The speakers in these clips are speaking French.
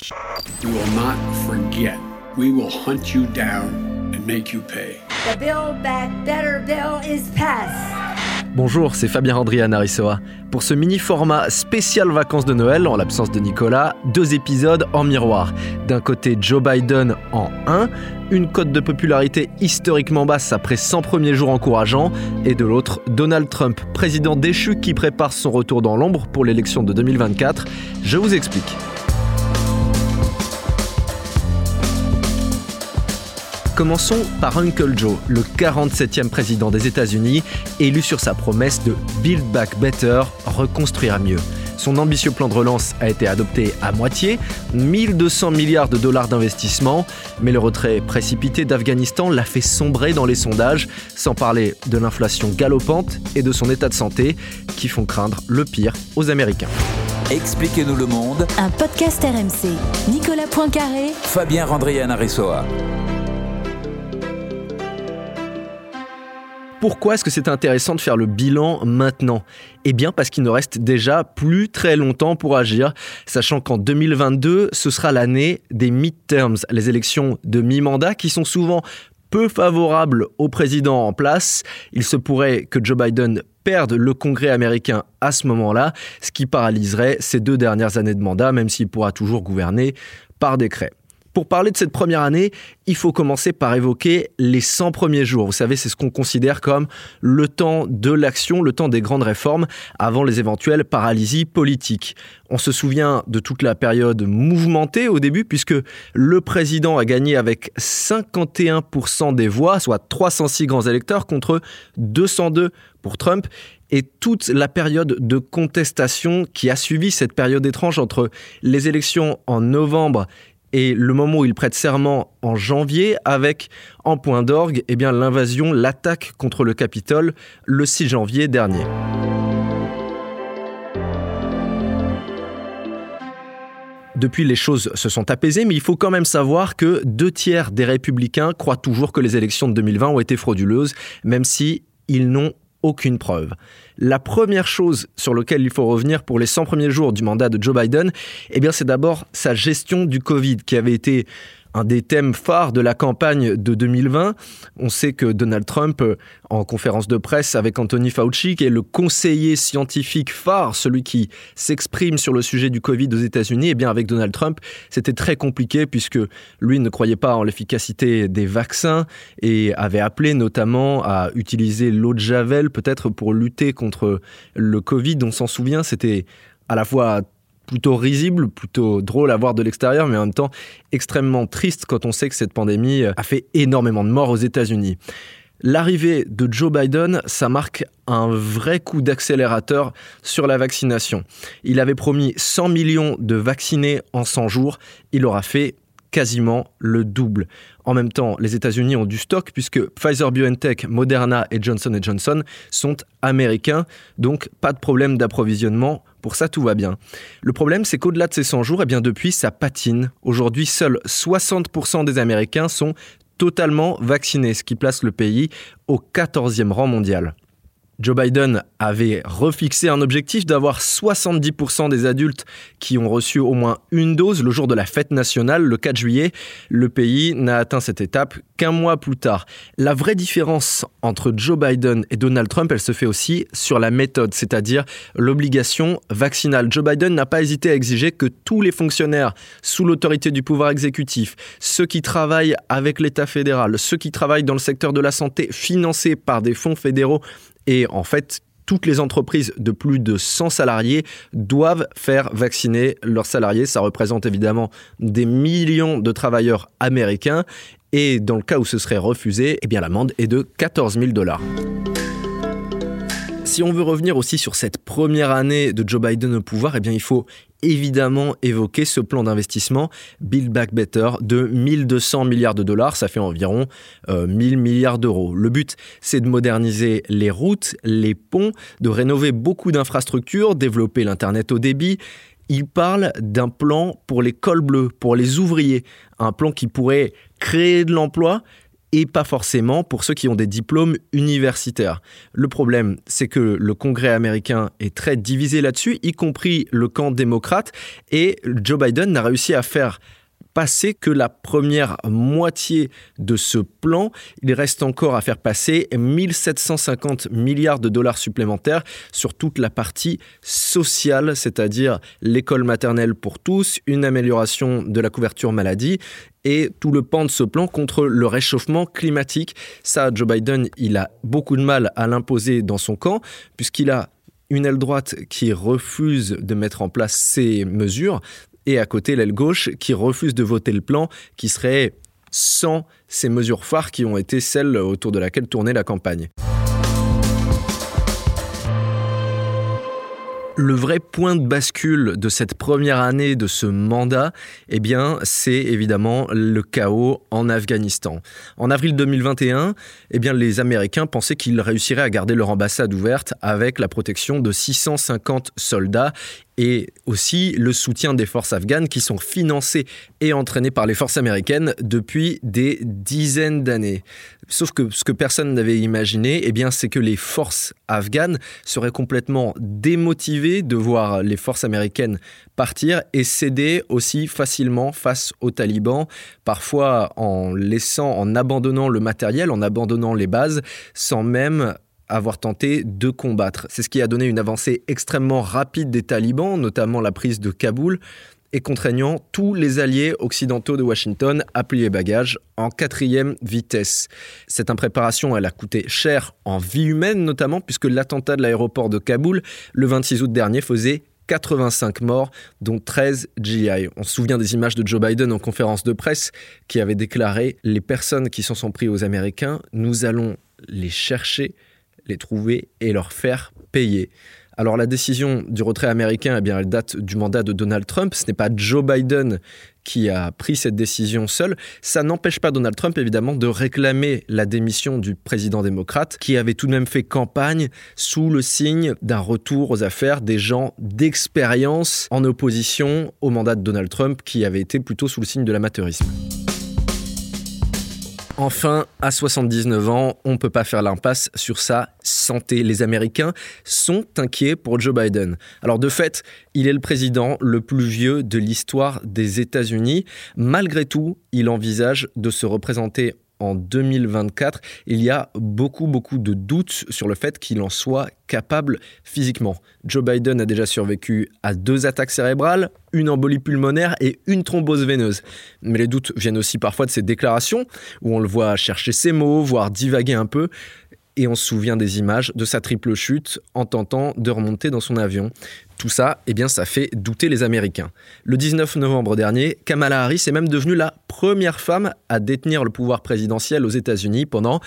We will not forget. We will hunt you down and make you pay. The Build Back Better bill is passed. Bonjour, c'est Fabien Andrian Narissoa. Pour ce mini-format spécial vacances de Noël, en l'absence de Nicolas, deux épisodes en miroir. D'un côté, Joe Biden en 1, une cote de popularité historiquement basse après 100 premiers jours encourageants, et de l'autre, Donald Trump, président déchu qui prépare son retour dans l'ombre pour l'élection de 2024. Je vous explique. Commençons par Uncle Joe, le 47e président des États-Unis, élu sur sa promesse de Build Back Better, reconstruire mieux. Son ambitieux plan de relance a été adopté à moitié, 1200 milliards de dollars d'investissement, mais le retrait précipité d'Afghanistan l'a fait sombrer dans les sondages, sans parler de l'inflation galopante et de son état de santé, qui font craindre le pire aux Américains. Expliquez-nous le monde. Un podcast RMC. Nicolas Poincaré. Fabien Randrian Pourquoi est-ce que c'est intéressant de faire le bilan maintenant? Eh bien parce qu'il ne reste déjà plus très longtemps pour agir, sachant qu'en 2022, ce sera l'année des midterms, les élections de mi-mandat qui sont souvent peu favorables au président en place. Il se pourrait que Joe Biden perde le Congrès américain à ce moment-là, ce qui paralyserait ses deux dernières années de mandat, même s'il pourra toujours gouverner par décret. Pour parler de cette première année, il faut commencer par évoquer les 100 premiers jours. Vous savez, c'est ce qu'on considère comme le temps de l'action, le temps des grandes réformes avant les éventuelles paralysies politiques. On se souvient de toute la période mouvementée au début puisque le président a gagné avec 51% des voix, soit 306 grands électeurs contre 202 pour Trump et toute la période de contestation qui a suivi cette période étrange entre les élections en novembre et le moment où il prête serment en janvier avec en point d'orgue eh bien l'invasion, l'attaque contre le Capitole le 6 janvier dernier. Depuis, les choses se sont apaisées, mais il faut quand même savoir que deux tiers des républicains croient toujours que les élections de 2020 ont été frauduleuses, même si ils n'ont aucune preuve. La première chose sur laquelle il faut revenir pour les 100 premiers jours du mandat de Joe Biden, eh bien c'est d'abord sa gestion du Covid qui avait été un des thèmes phares de la campagne de 2020. On sait que Donald Trump, euh, en conférence de presse avec Anthony Fauci, qui est le conseiller scientifique phare, celui qui s'exprime sur le sujet du Covid aux États-Unis, et eh bien avec Donald Trump, c'était très compliqué puisque lui ne croyait pas en l'efficacité des vaccins et avait appelé notamment à utiliser l'eau de javel peut-être pour lutter contre le Covid. On s'en souvient, c'était à la fois plutôt risible, plutôt drôle à voir de l'extérieur, mais en même temps extrêmement triste quand on sait que cette pandémie a fait énormément de morts aux États-Unis. L'arrivée de Joe Biden, ça marque un vrai coup d'accélérateur sur la vaccination. Il avait promis 100 millions de vaccinés en 100 jours, il aura fait quasiment le double. En même temps, les États-Unis ont du stock puisque Pfizer BioNTech, Moderna et Johnson Johnson sont américains, donc pas de problème d'approvisionnement. Pour ça, tout va bien. Le problème, c'est qu'au-delà de ces 100 jours, eh bien depuis, ça patine. Aujourd'hui, seuls 60% des Américains sont totalement vaccinés, ce qui place le pays au 14e rang mondial. Joe Biden avait refixé un objectif d'avoir 70% des adultes qui ont reçu au moins une dose le jour de la fête nationale, le 4 juillet. Le pays n'a atteint cette étape qu'un mois plus tard. La vraie différence entre Joe Biden et Donald Trump, elle se fait aussi sur la méthode, c'est-à-dire l'obligation vaccinale. Joe Biden n'a pas hésité à exiger que tous les fonctionnaires sous l'autorité du pouvoir exécutif, ceux qui travaillent avec l'État fédéral, ceux qui travaillent dans le secteur de la santé financés par des fonds fédéraux, et en fait, toutes les entreprises de plus de 100 salariés doivent faire vacciner leurs salariés. Ça représente évidemment des millions de travailleurs américains. Et dans le cas où ce serait refusé, eh l'amende est de 14 000 dollars. Si on veut revenir aussi sur cette première année de Joe Biden au pouvoir, eh bien il faut évidemment évoquer ce plan d'investissement Build Back Better de 1200 milliards de dollars, ça fait environ 1000 euh, milliards d'euros. Le but, c'est de moderniser les routes, les ponts, de rénover beaucoup d'infrastructures, développer l'Internet au débit. Il parle d'un plan pour les cols bleus, pour les ouvriers, un plan qui pourrait créer de l'emploi et pas forcément pour ceux qui ont des diplômes universitaires. Le problème, c'est que le Congrès américain est très divisé là-dessus, y compris le camp démocrate, et Joe Biden n'a réussi à faire passer que la première moitié de ce plan. Il reste encore à faire passer 1750 milliards de dollars supplémentaires sur toute la partie sociale, c'est-à-dire l'école maternelle pour tous, une amélioration de la couverture maladie et tout le pan de ce plan contre le réchauffement climatique. Ça, Joe Biden, il a beaucoup de mal à l'imposer dans son camp, puisqu'il a une aile droite qui refuse de mettre en place ces mesures, et à côté l'aile gauche qui refuse de voter le plan qui serait sans ces mesures phares qui ont été celles autour de laquelle tournait la campagne. le vrai point de bascule de cette première année de ce mandat, eh bien, c'est évidemment le chaos en Afghanistan. En avril 2021, eh bien, les Américains pensaient qu'ils réussiraient à garder leur ambassade ouverte avec la protection de 650 soldats et aussi le soutien des forces afghanes qui sont financées et entraînées par les forces américaines depuis des dizaines d'années. Sauf que ce que personne n'avait imaginé, eh bien, c'est que les forces afghanes seraient complètement démotivées de voir les forces américaines partir et céder aussi facilement face aux talibans, parfois en laissant, en abandonnant le matériel, en abandonnant les bases, sans même avoir tenté de combattre. C'est ce qui a donné une avancée extrêmement rapide des talibans, notamment la prise de Kaboul, et contraignant tous les alliés occidentaux de Washington à plier bagages en quatrième vitesse. Cette impréparation, elle a coûté cher en vie humaine notamment, puisque l'attentat de l'aéroport de Kaboul, le 26 août dernier, faisait 85 morts, dont 13 GI. On se souvient des images de Joe Biden en conférence de presse qui avait déclaré Les personnes qui s'en sont pris aux Américains, nous allons les chercher les trouver et leur faire payer. Alors la décision du retrait américain, eh bien, elle date du mandat de Donald Trump. Ce n'est pas Joe Biden qui a pris cette décision seul. Ça n'empêche pas Donald Trump, évidemment, de réclamer la démission du président démocrate, qui avait tout de même fait campagne sous le signe d'un retour aux affaires des gens d'expérience en opposition au mandat de Donald Trump, qui avait été plutôt sous le signe de l'amateurisme. Enfin, à 79 ans, on ne peut pas faire l'impasse sur sa santé. Les Américains sont inquiets pour Joe Biden. Alors de fait, il est le président le plus vieux de l'histoire des États-Unis. Malgré tout, il envisage de se représenter en 2024, il y a beaucoup, beaucoup de doutes sur le fait qu'il en soit capable physiquement. Joe Biden a déjà survécu à deux attaques cérébrales, une embolie pulmonaire et une thrombose veineuse. Mais les doutes viennent aussi parfois de ses déclarations, où on le voit chercher ses mots, voire divaguer un peu et on se souvient des images de sa triple chute en tentant de remonter dans son avion. Tout ça, eh bien, ça fait douter les Américains. Le 19 novembre dernier, Kamala Harris est même devenue la première femme à détenir le pouvoir présidentiel aux États-Unis pendant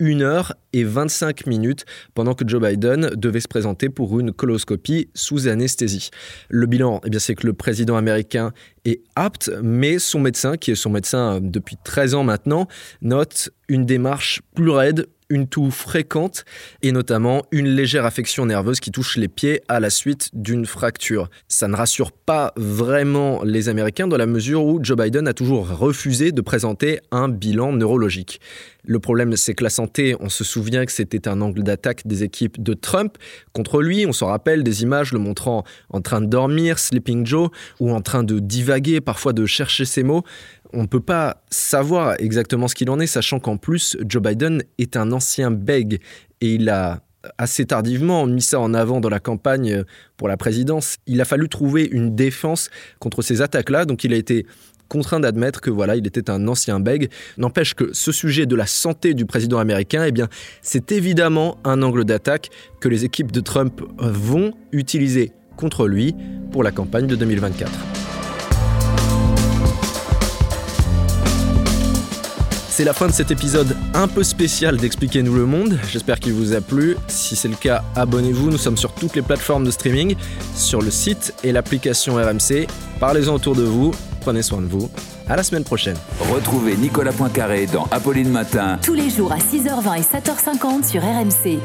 1 heure et 25 minutes pendant que Joe Biden devait se présenter pour une coloscopie sous anesthésie. Le bilan, eh bien, c'est que le président américain est apte, mais son médecin, qui est son médecin depuis 13 ans maintenant, note une démarche plus raide, une toux fréquente et notamment une légère affection nerveuse qui touche les pieds à la suite d'une fracture. Ça ne rassure pas vraiment les Américains dans la mesure où Joe Biden a toujours refusé de présenter un bilan neurologique. Le problème, c'est que la santé, on se souvient que c'était un angle d'attaque des équipes de Trump contre lui. On se rappelle des images le montrant en train de dormir, Sleeping Joe, ou en train de parfois de chercher ses mots on ne peut pas savoir exactement ce qu'il en est, sachant qu'en plus, Joe Biden est un ancien bègue et il a assez tardivement mis ça en avant dans la campagne pour la présidence. Il a fallu trouver une défense contre ces attaques-là, donc il a été contraint d'admettre que voilà, il était un ancien bègue. N'empêche que ce sujet de la santé du président américain, eh bien, c'est évidemment un angle d'attaque que les équipes de Trump vont utiliser contre lui pour la campagne de 2024. C'est la fin de cet épisode un peu spécial d'Expliquez-nous le monde. J'espère qu'il vous a plu. Si c'est le cas, abonnez-vous. Nous sommes sur toutes les plateformes de streaming, sur le site et l'application RMC. Parlez-en autour de vous. Prenez soin de vous. À la semaine prochaine. Retrouvez Nicolas Poincaré dans Apolline Matin. Tous les jours à 6h20 et 7h50 sur RMC.